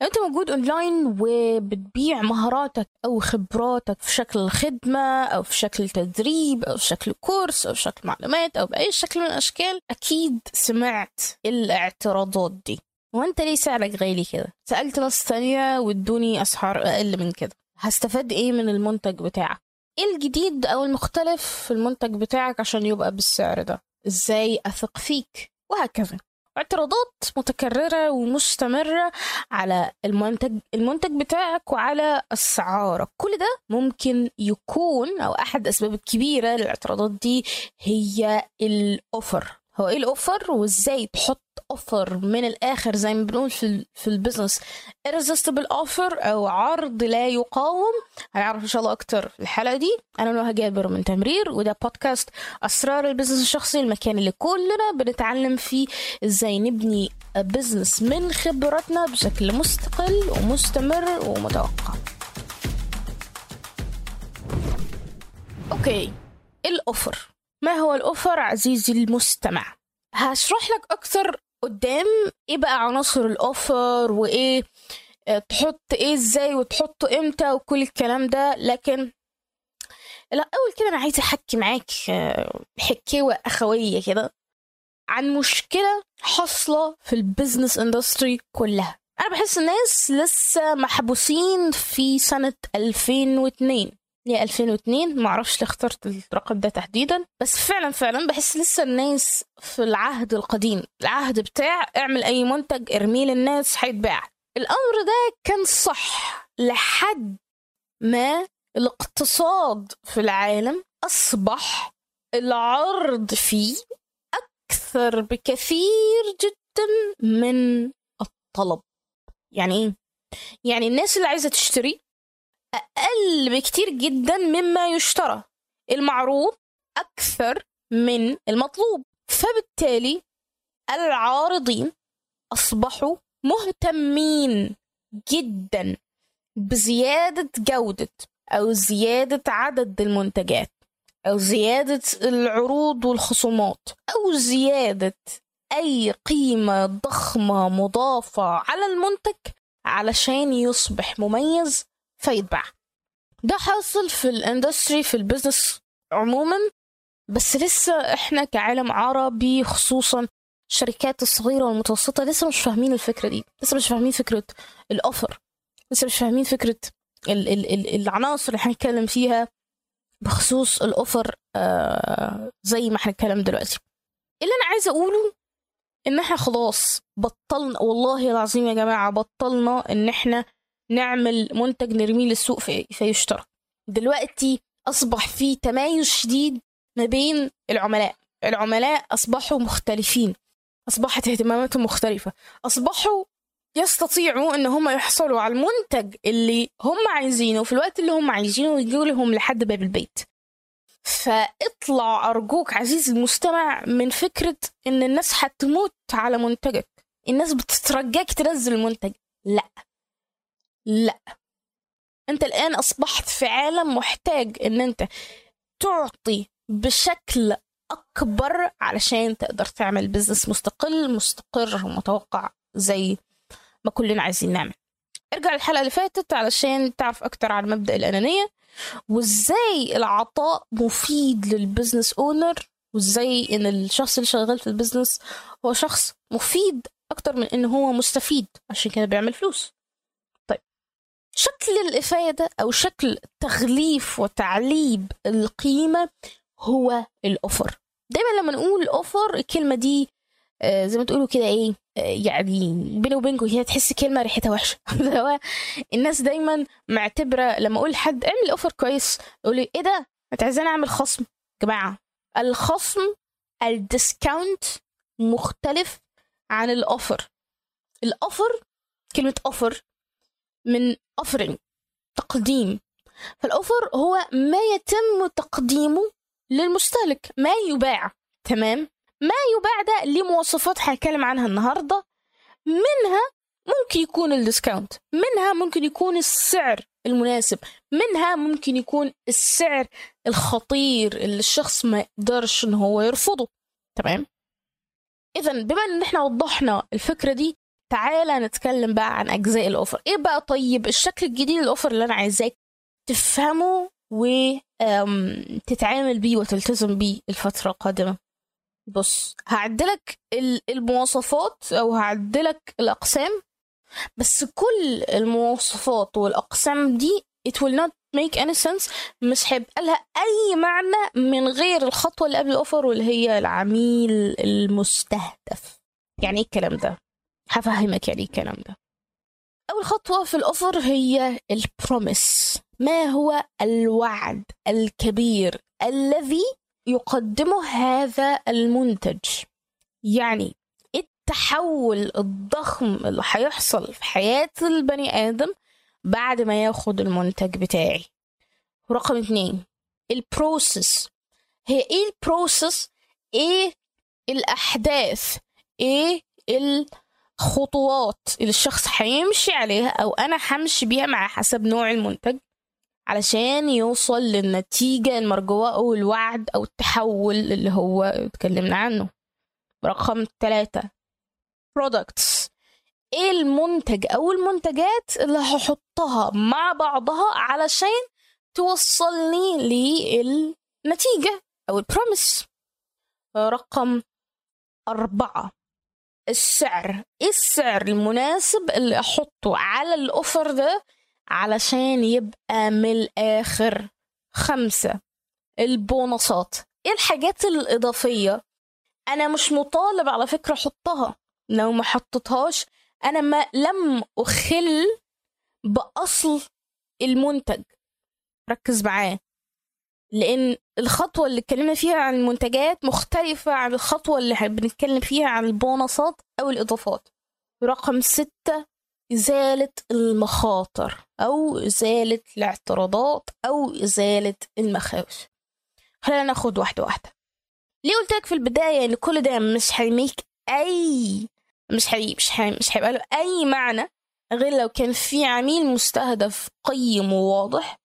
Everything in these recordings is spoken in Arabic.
لو انت موجود اونلاين وبتبيع مهاراتك أو خبراتك في شكل خدمة أو في شكل تدريب أو في شكل course أو في شكل معلومات أو بأي شكل من الأشكال أكيد سمعت الاعتراضات دي. وانت ليه سعرك غالي كده؟ سألت ناس تانية وادوني أسعار أقل من كده. هستفاد إيه من المنتج بتاعك؟ إيه الجديد أو المختلف في المنتج بتاعك عشان يبقى بالسعر ده؟ إزاي أثق فيك؟ وهكذا. اعتراضات متكررة ومستمرة على المنتج المنتج بتاعك وعلى أسعارك كل ده ممكن يكون أو أحد الأسباب الكبيرة للاعتراضات دي هي ال offer. هو إيه ال offer وإزاي تحط offer من الآخر زي ما بنقول في في ال business irresistible offer أو عرض لا يقاوم. هنعرف إن شاء الله أكتر في الحلقة دي. أنا نهى جابر من تمرير وده بودكاست أسرار ال business الشخصي المكان اللي كلنا بنتعلم فيه إزاي نبني business من خبراتنا بشكل مستقل ومستمر ومتوقع. okay ال offer ما هو ال offer عزيزي المستمع؟ هشرح لك أكثر قدام إيه بقى عناصر ال offer وإيه آه، تحط إيه إزاي وتحطه إمتى وكل الكلام ده. لكن لا أول كده أنا عايزة أحكي معاك آه، حكاوة أخوية كده عن مشكلة حاصلة في ال business industry كلها. أنا بحس الناس لسه محبوسين في سنة 2002 هي 2002 ما أعرفش ليه اخترت الرقم ده تحديدا بس فعلا فعلا بحس لسه الناس في العهد القديم العهد بتاع اعمل أي منتج ارميه للناس هيتباع. الأمر ده كان صح لحد ما الاقتصاد في العالم أصبح العرض فيه أكثر بكثير جدا من الطلب. يعني إيه؟ يعني الناس اللي عايزة تشتري أقل بكتير جدا مما يشترى. المعروض أكثر من المطلوب. فبالتالي العارضين أصبحوا مهتمين جدا بزيادة جودة أو زيادة عدد المنتجات أو زيادة العروض والخصومات أو زيادة أي قيمة ضخمة مضافة على المنتج علشان يصبح مميز فيتباع ده حاصل في ال industry في ال business عموما. بس لسه إحنا كعالم عربي خصوصا الشركات الصغيرة والمتوسطة لسه مش فاهمين الفكرة دي. لسه مش فاهمين فكرة الأوفر لسه مش فاهمين فكرة ال ال ال العناصر اللي هنتكلم فيها. بخصوص الأوفر آه زي ما هنتكلم دلوقتي. اللي أنا عايزة أقوله إن إحنا خلاص بطلنا والله العظيم يا جماعة بطلنا إن إحنا نعمل منتج نرميه للسوق في فيشترى. دلوقتي أصبح في تمايز شديد ما بين العملاء. العملاء أصبحوا مختلفين. أصبحت اهتماماتهم مختلفة. أصبحوا يستطيعوا إن هم يحصلوا على المنتج اللي هم عايزينه في الوقت اللي هم عايزينه ويجوا لهم لحد باب البيت. فاطلع أرجوك عزيزي المستمع من فكرة إن الناس هتموت على منتجك. الناس بتترجاك تنزل المنتج. لأ. لا. انت الآن أصبحت في عالم محتاج إن انت تعطي بشكل أكبر علشان تقدر تعمل business مستقل مستقر ومتوقع زي ما كلنا عايزين نعمل. ارجع الحلقة اللي فاتت علشان تعرف أكتر عن مبدأ الأنانية وإزاي العطاء مفيد لل business owner وإزاي إن الشخص اللي شغال في ال business هو شخص مفيد أكتر من إن هو مستفيد عشان كده بيعمل فلوس. شكل الإفادة أو شكل تغليف وتعليب القيمة هو ال offer. دايما لما نقول offer الكلمة دي آه، زي ما تقولوا كده إيه آه، يعني بيني وبينكم هي تحس كلمة ريحتها وحشة. الناس دايما معتبرة لما أقول لحد اعمل offer كويس يقول لي إيه ده؟ أنت عايزاني أعمل خصم؟ يا جماعة الخصم ال discount مختلف عن الأوفر. الأوفر كلمة أوفر من offering تقديم فالأوفر هو ما يتم تقديمه للمستهلك ما يباع تمام؟ ما يباع ده ليه مواصفات هنتكلم عنها النهارده. منها ممكن يكون الديسكاونت منها ممكن يكون السعر المناسب منها ممكن يكون السعر الخطير اللي الشخص ما يقدرش إن هو يرفضه تمام؟ اذا بما إن إحنا وضحنا الفكرة دي تعالى نتكلم بقى عن أجزاء الأوفر. إيه بقى طيب الشكل الجديد للأوفر اللي أنا عايزاك تفهمه وتتعامل بيه وتلتزم بيه الفترة القادمة؟ بص هعدلك المواصفات أو هعدلك الأقسام بس كل المواصفات والأقسام دي it will not make any sense مش هيبقى لها أي معنى من غير الخطوة اللي قبل ال offer واللي هي العميل المستهدف. يعني إيه الكلام ده؟ هفهمك يعني الكلام ده. أول خطوة في ال offer هي ال promise ما هو الوعد الكبير الذي يقدمه هذا المنتج؟ يعني التحول الضخم اللي هيحصل في حياة البني آدم بعد ما ياخد المنتج بتاعي. رقم اتنين ال process. هي إيه ال process؟ إيه الأحداث؟ إيه الخطوات اللي الشخص هيمشي عليها أو أنا همشي بيها مع حسب نوع المنتج علشان يوصل للنتيجة المرجوة أو الوعد أو التحول اللي هو اتكلمنا عنه. رقم ثلاثة products. إيه المنتج أو المنتجات اللي هحطها مع بعضها علشان توصلني للنتيجة أو البروميس رقم أربعة. السعر إيه السعر المناسب اللي أحطه على الأوفر ده علشان يبقى من الآخر؟ خمسة. البونصات. إيه الحاجات الإضافية؟ أنا مش مطالب على فكرة أحطها. لو ما حطيتهاش أنا ما لم أخل بأصل المنتج. ركز معاه لأن الخطوة اللي اتكلمنا فيها عن المنتجات مختلفة عن الخطوة اللي بنتكلم فيها عن البونصات أو الإضافات. رقم ستة إزالة المخاطر أو إزالة الاعتراضات أو إزالة المخاوف. خلينا ناخد واحدة واحدة. ليه قلت لك في البداية إن كل ده مش هيميك أي مش هي مش هي مش هيبقى له أي معنى غير لو كان في عميل مستهدف قيم وواضح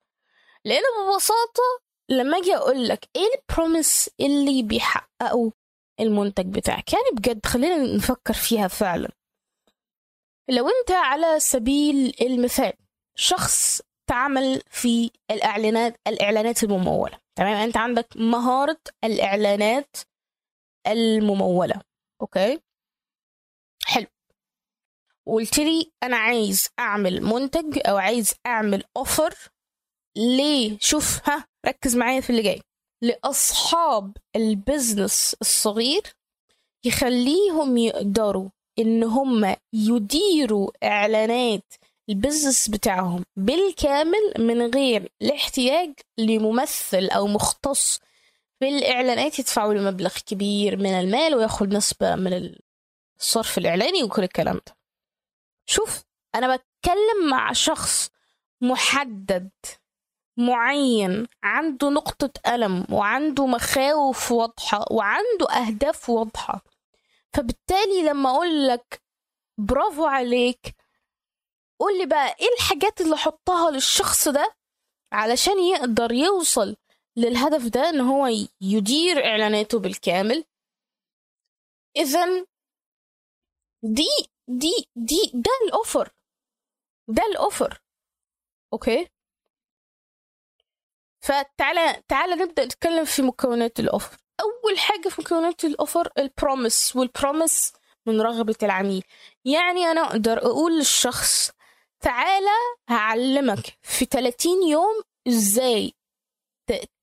لأن ببساطة لما أجي أقول لك إيه البروميس اللي بيحققه المنتج بتاعك؟ يعني بجد خلينا نفكر فيها فعلا. لو أنت على سبيل المثال شخص تعمل في الإعلانات الإعلانات الممولة تمام؟ أنت عندك مهارة الإعلانات الممولة أوكي؟ حلو. وقلت لي أنا عايز أعمل منتج أو عايز أعمل offer ليه؟ شوف ها ركز معايا في اللي جاي. لأصحاب ال business الصغير يخليهم يقدروا إن هم يديروا إعلانات البزنس بتاعهم بالكامل من غير الاحتياج لممثل أو مختص في الإعلانات يدفعوا له مبلغ كبير من المال وياخد نسبة من الصرف الإعلاني وكل الكلام ده. شوف أنا بتكلم مع شخص محدد. معين عنده نقطة ألم وعنده مخاوف واضحة وعنده أهداف واضحة. فبالتالي لما أقول لك برافو عليك قول لي بقى إيه الحاجات اللي احطها للشخص ده علشان يقدر يوصل للهدف ده إن هو يدير إعلاناته بالكامل؟ اذا دي دي دي ده ال offer ده ال offer okay؟ فتعالى تعالى نبدأ نتكلم في مكونات ال offer. أول حاجة في مكونات ال offer ال promise وال promise من رغبة العميل. يعني أنا أقدر أقول للشخص تعالى هعلمك في 30 يوم إزاي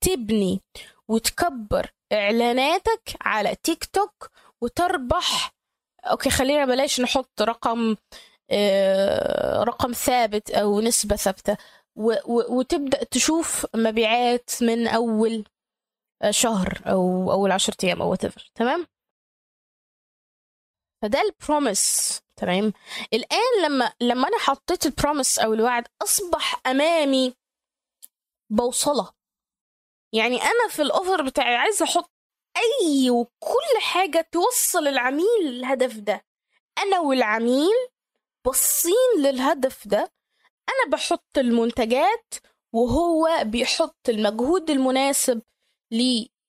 تبني وتكبر إعلاناتك على تيك توك وتربح. أوكي خلينا بلاش نحط رقم آه رقم ثابت أو نسبة ثابتة. وتبدأ تشوف مبيعات من أول شهر أو أول عشرة أيام أو whatever تمام؟ فده ال promise تمام؟ الآن لما لما أنا حطيت ال promise أو الوعد أصبح أمامي بوصلة. يعني أنا في ال offer بتاعي عايزة أحط أي وكل حاجة توصل العميل للهدف ده. أنا والعميل باصين للهدف ده أنا بحط المنتجات وهو بيحط المجهود المناسب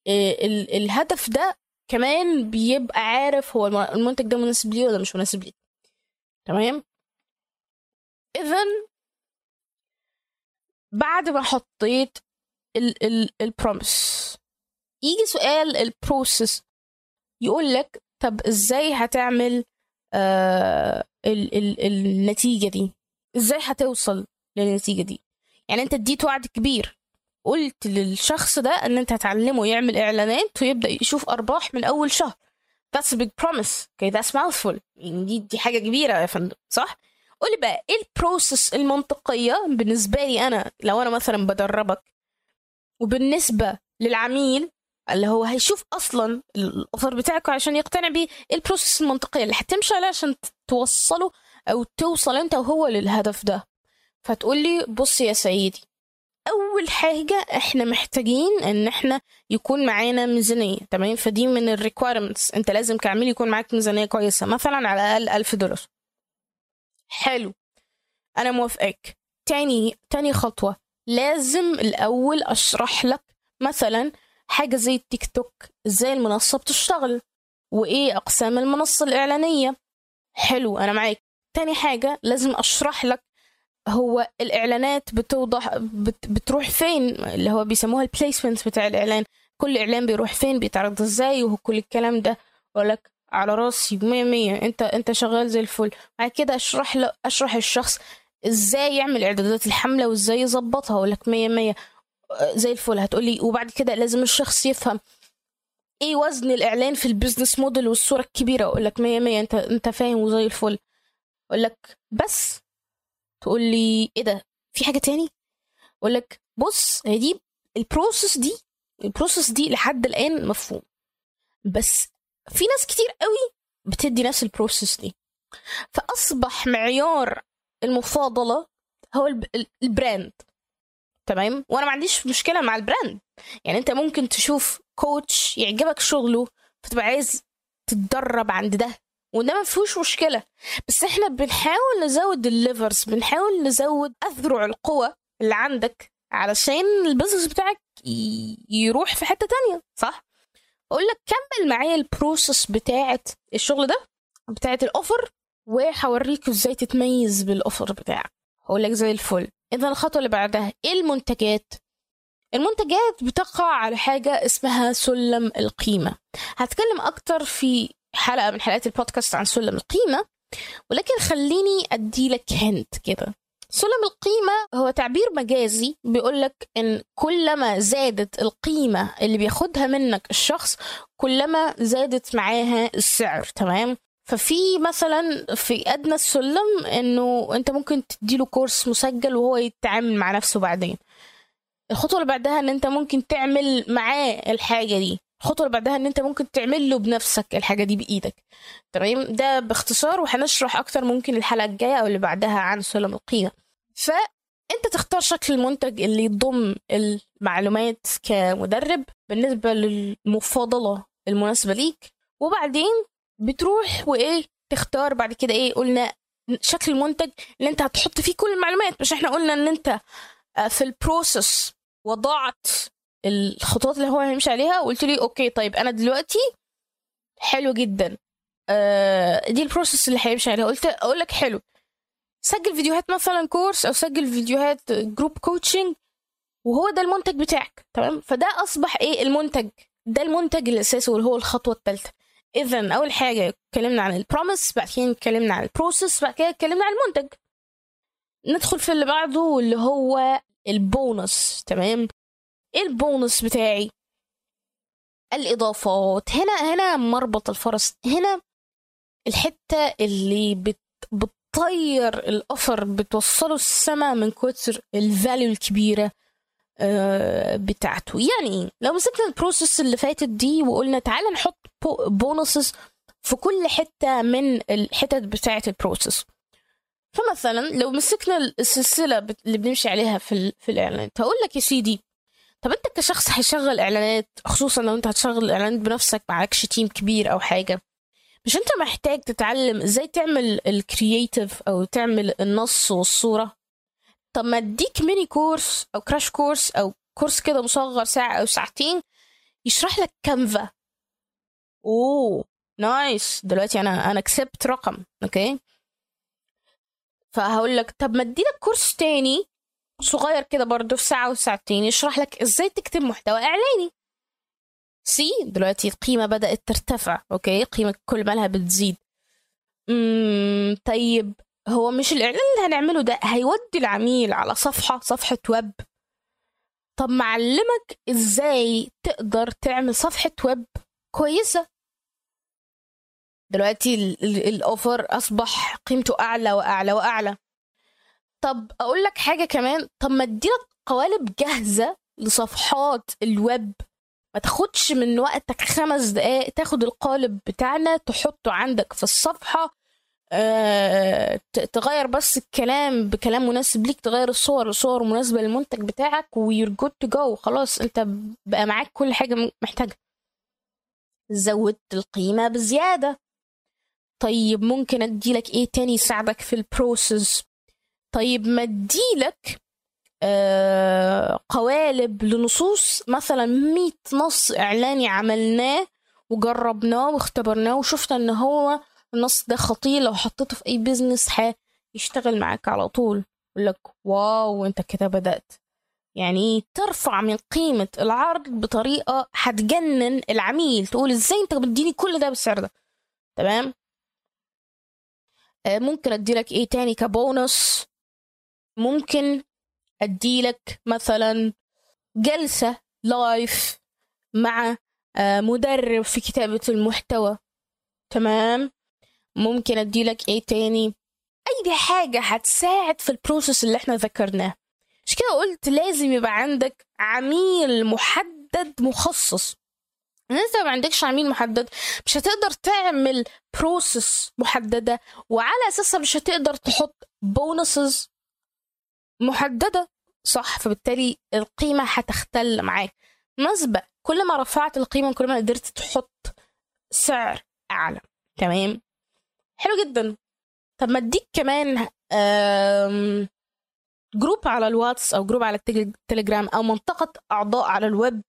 للهدف ده كمان بيبقى عارف هو المنتج ده مناسب ليه ولا مش مناسب ليه. تمام؟ اذا بعد ما حطيت ال promise يجي سؤال ال process يقول لك طب إزاي هتعمل آه ال ال النتيجة دي؟ إزاي هتوصل للنتيجة دي؟ يعني انت اديت وعد كبير قلت للشخص ده ان انت هتعلمه يعمل اعلانات ويبدأ يشوف أرباح من أول شهر. That's a big promise. Okay that's mouthful. يعني دي دي حاجة كبيرة يا فندم صح؟ قولي بقى إيه ال process المنطقية بالنسبة لي أنا؟ لو أنا مثلا بدربك وبالنسبة للعميل اللي هو هيشوف أصلا ال offer بتاعك عشان يقتنع بيه إيه ال process المنطقية اللي هتمشي عليها عشان توصله أو توصل أنت وهو للهدف ده. فتقول لي بص يا سيدي أول حاجة إحنا محتاجين إن إحنا يكون معانا ميزانية تمام؟ فدي من الريكويرمنتس أنت لازم كعميل يكون معاك ميزانية كويسة مثلا على الأقل ألف دولار. حلو. أنا موافقك. تاني تاني خطوة. لازم الأول أشرح لك مثلا حاجة زي التيك توك إزاي المنصة بتشتغل وإيه أقسام المنصة الإعلانية. حلو أنا معاك. تاني حاجة لازم أشرح لك هو الإعلانات بتوضح بت بتروح فين اللي هو بيسموها البليسمنت بتاع الإعلان. كل إعلان بيروح فين بيتعرض إزاي وكل الكلام ده. لك على راسي مية مية. أنت أنت شغال زي الفل. بعد كده أشرح له أشرح الشخص إزاي يعمل إعدادات الحملة وإزاي يظبطها. أقول لك مية مية. زي الفل. هتقولي وبعد كده لازم الشخص يفهم إيه وزن الإعلان في ال business model والصورة الكبيرة. أقول لك مية مية. أنت أنت فاهم وزي الفل. أقول لك بس تقول لي إيه ده؟ في حاجة تاني؟ أقول لك بص هي دي ال process دي ال process دي لحد الآن مفهوم. بس في ناس كتير قوي بتدي نفس ال process دي. فأصبح معيار المفاضلة هو ال brand تمام؟ وأنا ما عنديش مشكلة مع ال brand يعني أنت ممكن تشوف coach يعجبك شغله فتبقى عايز تتدرب عند ده. وده ما فيهوش مشكلة. بس إحنا بنحاول نزود ال levers بنحاول نزود أذرع القوة اللي عندك علشان ال business بتاعك يروح في حتة تانية صح؟ أقول لك كمل معايا ال process بتاعه الشغل ده بتاعه الأوفر وهوريك إزاي تتميز بالأوفر بتاعك. هقول لك زي الفل. إذا الخطوة اللي بعدها إيه المنتجات؟ المنتجات بتقع على حاجة اسمها سلم القيمة. هتكلم أكتر في حلقة من حلقات البودكاست عن سلم القيمة ولكن خليني أدي لك هنت كده. سلم القيمة هو تعبير مجازي بيقول لك إن كلما زادت القيمة اللي بياخدها منك الشخص كلما زادت معاها السعر تمام؟ ففي مثلا في أدنى السلم إنه أنت ممكن تديله كورس مسجل وهو يتعامل مع نفسه بعدين. الخطوة اللي بعدها إن أنت ممكن تعمل معاه الحاجة دي. الخطوه اللي بعدها إن أنت ممكن تعمل له بنفسك الحاجة دي بإيدك. تمام؟ ده باختصار وهنشرح أكتر ممكن الحلقة الجاية أو اللي بعدها عن سلم القيمة. فأنت تختار شكل المنتج اللي يضم المعلومات كمدرب بالنسبة للمفاضلة المناسبة ليك. وبعدين بتروح وإيه تختار بعد كده إيه قلنا شكل المنتج اللي أنت هتحط فيه كل المعلومات. مش إحنا قلنا إن أنت في ال process وضعت الخطوات اللي هو هيمشي عليها وقلت لي okay طيب أنا دلوقتي حلو جدا. آه دي ال process اللي هيمشي عليها. قلت أقول لك حلو. سجل فيديوهات مثلا course أو سجل فيديوهات group coaching وهو ده المنتج بتاعك. تمام؟ فده أصبح إيه؟ المنتج. ده المنتج الأساسي واللي هو الخطوة الثالثه اذا أول حاجة اتكلمنا عن ال promise بعد كده اتكلمنا عن ال process بعد كده اتكلمنا عن المنتج. ندخل في اللي بعده واللي هو البونص تمام؟ البونص بتاعي. الإضافات. هنا هنا مربط الفرس. هنا الحتة اللي بت بتطير ال offer بتوصله السما من كتر ال value الكبيرة بتاعته. يعني لو مسكنا ال process اللي فاتت دي وقلنا تعالى نحط bonuses في كل حتة من الحتت بتاعة ال process. فمثلا لو مسكنا السلسلة اللي بنمشي عليها في في الاعلانات هقول لك يا سيدي طب انت كشخص هيشغل إعلانات خصوصا لو انت هتشغل إعلانات بنفسك معكش team كبير أو حاجة مش انت محتاج تتعلم إزاي تعمل ال creative أو تعمل النص والصورة؟ طب ما أديك mini course أو crash course أو course كده مصغر ساعة أو ساعتين يشرح لك كانفا oh nice دلوقتي أنا أنا كسبت رقم أوكي فهقول لك طب ما أديلك course تاني صغير كده برضه في ساعة وساعتين يشرح لك إزاي تكتب محتوى إعلاني. see دلوقتي القيمة بدأت ترتفع أوكي؟ قيمة كل ما لها بتزيد. امم طيب هو مش الإعلان اللي هنعمله ده هيودي العميل على صفحة صفحة ويب؟ طب ما أعلمك إزاي تقدر تعمل صفحة ويب كويسة؟ دلوقتي ال offer أصبح قيمته أعلى وأعلى وأعلى. طب أقول لك حاجة كمان. طب ما أديلك قوالب جاهزة لصفحات الويب. ما تاخدش من وقتك خمس دقايق تاخد القالب بتاعنا تحطه عندك في الصفحة أه تغير بس الكلام بكلام مناسب ليك تغير الصور لصور مناسبة للمنتج بتاعك you're good to go خلاص أنت بقى معاك كل حاجة محتاجها. زودت القيمة بزيادة. طيب ممكن أديلك إيه تاني يساعدك في ال process؟ طيب ما اديلك آه قوالب لنصوص مثلا 100 نص إعلاني عملناه وجربناه واختبرناه وشفنا إن هو النص ده خطير لو حطيته في أي بيزنس هيشتغل معاك على طول. يقول لك واو أنت كده بدأت. يعني ترفع من قيمة العرض بطريقة هتجنن العميل. تقول إزاي أنت بتديني كل ده بالسعر ده؟ تمام؟ ممكن أديلك إيه تاني كبونص؟ ممكن أديلك مثلا جلسة live مع مدرب في كتابة المحتوى. تمام؟ ممكن أديلك إيه تاني؟ أي حاجة هتساعد في ال process اللي إحنا ذكرناه. مش كده قلت لازم يبقى عندك عميل محدد مخصص. ان انت ما عندكش عميل محدد مش هتقدر تعمل process محددة وعلى أساسها مش هتقدر تحط bonuses محددة صح؟ فبالتالي القيمة هتختل معاك. مسبق كل ما رفعت القيمة كل ما قدرت تحط سعر أعلى. تمام؟ حلو جدا. طب ما أديك كمان group على الواتس أو group على التليجرام أو منطقة أعضاء على الويب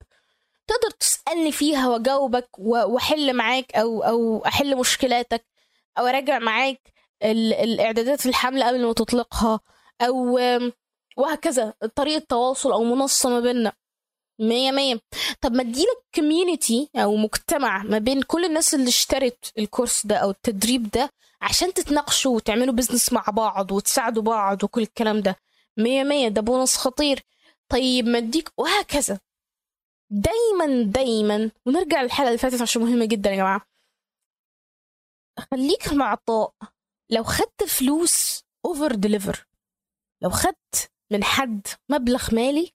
تقدر تسألني فيها وأجاوبك وأحل معاك أو أو أحل مشكلاتك أو أراجع معاك الإعدادات الحملة قبل ما تطلقها أو وهكذا طريقة تواصل أو منصة ما بيننا. مية مية. طب ما اديلك community أو مجتمع ما بين كل الناس اللي اشترت ال course ده أو التدريب ده عشان تتناقشوا وتعملوا business مع بعض وتساعدوا بعض وكل الكلام ده. مية مية ده بونص خطير. طيب ما اديك وهكذا. دايما دايما ونرجع للحلقة اللي فاتت عشان مهمة جدا يا جماعة. خليك معطاء لو خدت فلوس over deliver لو خدت من حد مبلغ مالي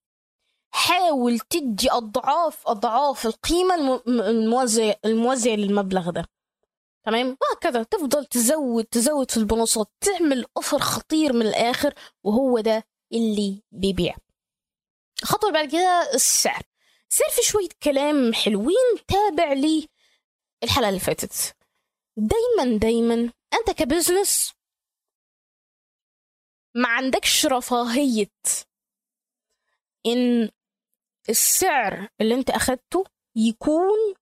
حاول تدي أضعاف أضعاف القيمة الموازيه الموازية للمبلغ ده. تمام؟ وهكذا. تفضل تزود تزود في البونصات تعمل offer خطير من الآخر وهو ده اللي بيبيع. الخطوه اللي بعد كده السعر. صار في شوية كلام حلوين تابع لي الحلقة اللي فاتت. دايما دايما أنت ك business ما عندكش رفاهية إن السعر اللي أنت أخدته يكون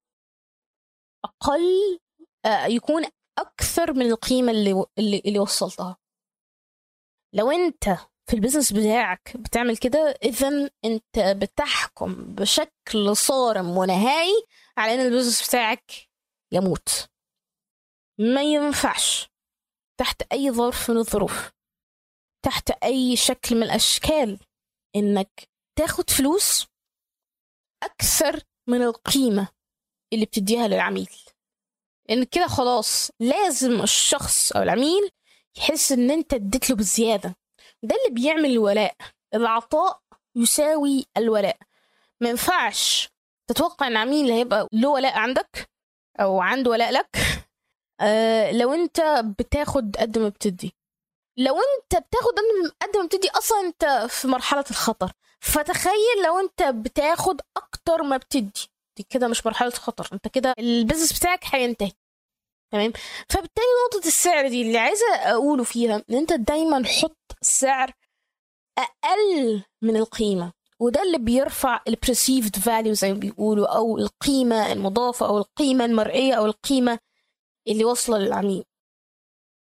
أقل آه يكون أكثر من القيمة اللي اللي, وصلتها. لو أنت في ال business بتاعك بتعمل كده اذا أنت بتحكم بشكل صارم ونهائي على إن البيزنس بتاعك يموت. ما ينفعش تحت أي ظرف من الظروف. تحت أي شكل من الأشكال إنك تاخد فلوس أكثر من القيمة اللي بتديها للعميل. لأن كده خلاص لازم الشخص أو العميل يحس إن أنت اديت له بزياده ده اللي بيعمل الولاء. العطاء يساوي الولاء. ما ينفعش تتوقع إن عميل هيبقى له ولاء عندك أو عنده ولاء لك آه لو أنت بتاخد قد ما بتدي. لو انت بتاخد قد ما بتدي أصلا انت في مرحلة الخطر. فتخيل لو انت بتاخد أكتر ما بتدي. دي كده مش مرحلة خطر. انت كده البيزنس بتاعك هينتهي. تمام؟ فبالتالي نقطة السعر دي اللي عايزة أقوله فيها إن أنت دايما حط سعر أقل من القيمة. وده اللي بيرفع ال perceived value زي ما بيقولوا أو القيمة المضافة أو القيمة المرئية أو القيمة اللي واصلة للعميل.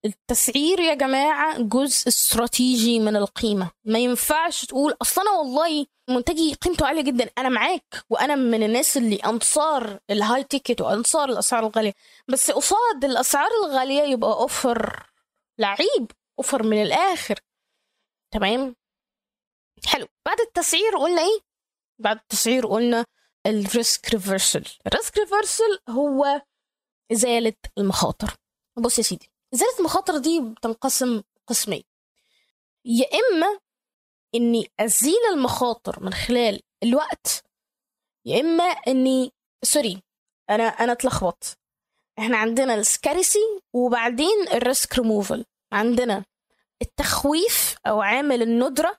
التسعير يا جماعة جزء استراتيجي من القيمة. ما ينفعش تقول أصلا أنا والله منتجي قيمته عالية جدا. أنا معاك وأنا من الناس اللي أنصار ال high ticket وأنصار الأسعار الغالية. بس قصاد الأسعار الغالية يبقى offer لعيب offer من الآخر. تمام؟ حلو. بعد التسعير قلنا إيه؟ بعد التسعير قلنا ال risk reversal ال risk reversal هو إزالة المخاطر. بص يا سيدي إزالة المخاطر دي بتنقسم قسمين. يا إما إني أزيل المخاطر من خلال الوقت يا إما إني sorry أنا أنا اتلخبطت. إحنا عندنا ال scarcity وبعدين الريسك ريموفل. عندنا التخويف أو عامل الندرة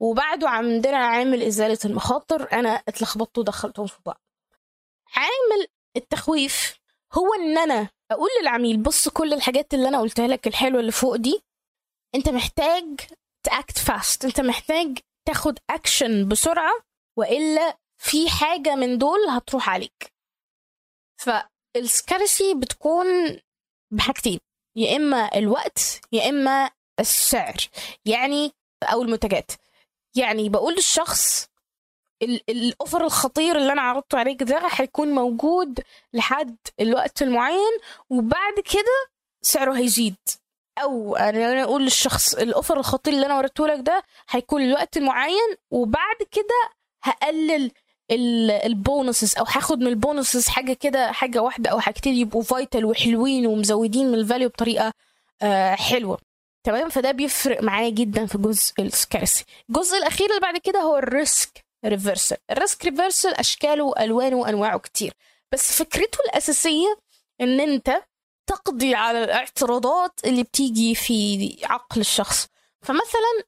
وبعده عندنا عامل إزالة المخاطر. أنا اتلخبطت ودخلتهم في بعض. عامل التخويف هو إن أنا أقول للعميل بص كل الحاجات اللي أنا قلتها لك الحلوة اللي فوق دي أنت محتاج ت act fast أنت محتاج تاخد أكشن بسرعة وإلا في حاجة من دول هتروح عليك. فالسكارسي بتكون بحاجتين يا إما الوقت يا إما السعر يعني أو المنتجات. يعني بقول للشخص الأوفر الخطير اللي أنا عرضته عليك ده هيكون موجود لحد الوقت المعين وبعد كده سعره هيزيد. أو أنا أقول للشخص الأوفر الخطير اللي أنا وريته لك ده هيكون الوقت المعين وبعد كده هقلل ال bonuses أو هاخد من ال bonuses حاجة كده حاجة واحدة أو حاجتين يبقوا vital وحلوين ومزودين من ال value بطريقة آه حلوة. تمام؟ فده بيفرق معايا جدا في جزء ال scarcity الجزء الأخير اللي بعد كده هو ال risk. reversal ال risk reversal أشكاله وألوانه وأنواعه كتير. بس فكرته الأساسية إن أنت تقضي على الاعتراضات اللي بتيجي في عقل الشخص. فمثلا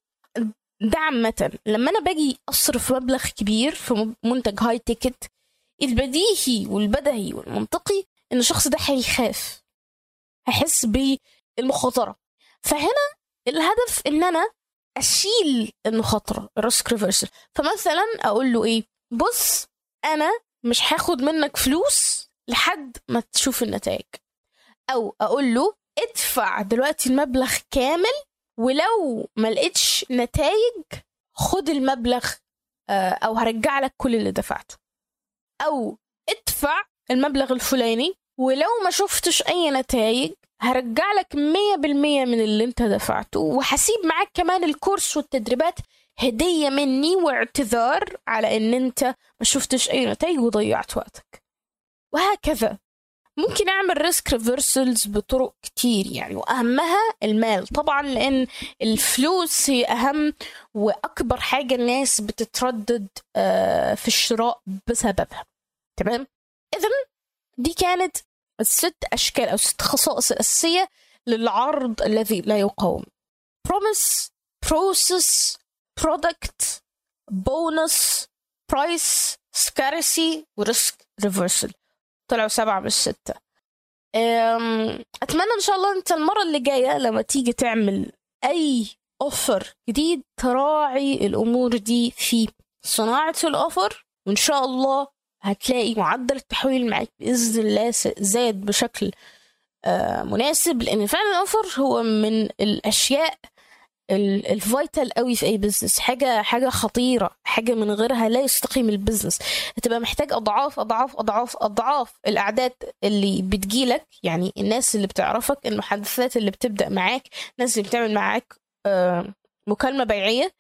ده عامة لما أنا باجي أصرف مبلغ كبير في منتج high ticket البديهي والبدهي والمنطقي إن الشخص ده هيخاف. هيحس بالمخاطرة. فهنا الهدف إن أنا أشيل المخاطره ال risk reversal فمثلا أقول له إيه بص أنا مش هاخد منك فلوس لحد ما تشوف النتائج. أو أقول له ادفع دلوقتي المبلغ كامل ولو ما لقيتش نتائج خد المبلغ أو هرجع لك كل اللي دفعته. أو ادفع المبلغ الفلاني ولو ما شفتش أي نتائج هرجع لك مية بالمية من اللي انت دفعته. وهسيب معاك كمان الكورس والتدريبات هدية مني واعتذار على ان انت ما شفتش اي نتائج وضيعت وقتك. وهكذا. ممكن اعمل risk reversals بطرق كتير يعني واهمها المال. طبعا لأن الفلوس هي أهم وأكبر حاجة الناس بتتردد في الشراء بسببها. تمام؟ اذا دي كانت الست أشكال أو ست خصائص الأساسية للعرض الذي لا يقاوم. Promise process product bonus price scarcity وريسك reversal. طلعوا سبعة من الستة. أتمنى إن شاء الله أنت المرة اللي جاية لما تيجي تعمل أي أوفر جديد تراعي الأمور دي في صناعة الأوفر وإن شاء الله هتلاقي معدل التحويل معاك بإذن الله زاد بشكل مناسب لأن فعلا الأوفر هو من الأشياء ال vital قوي في أي business حاجة حاجة خطيرة حاجة من غيرها لا يستقيم ال business هتبقى محتاج أضعاف أضعاف أضعاف أضعاف الأعداد اللي بتجيلك. يعني الناس اللي بتعرفك المحادثات اللي بتبدأ معاك الناس اللي بتعمل معاك مكالمة بيعية.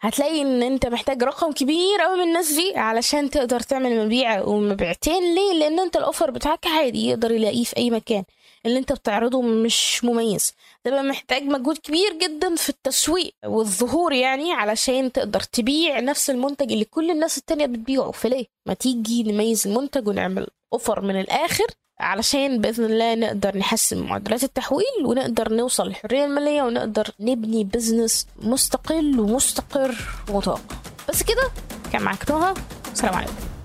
هتلاقي إن أنت محتاج رقم كبير قوي من الناس دي علشان تقدر تعمل مبيع ومبيعتين. ليه؟ لأن أنت ال offer بتاعك عادي يقدر يلاقيه في أي مكان. اللي أنت بتعرضه مش مميز. تبقى محتاج مجهود كبير جدا في التسويق والظهور يعني علشان تقدر تبيع نفس المنتج اللي كل الناس التانية بتبيعه. فليه؟ ما تيجي نميز المنتج ونعمل offer من الآخر علشان بإذن الله نقدر نحسن معدلات التحويل ونقدر نوصل للحرية المالية ونقدر نبني business مستقل ومستقر ومتوقع. بس كده كان معاك نهى. السلام عليكم.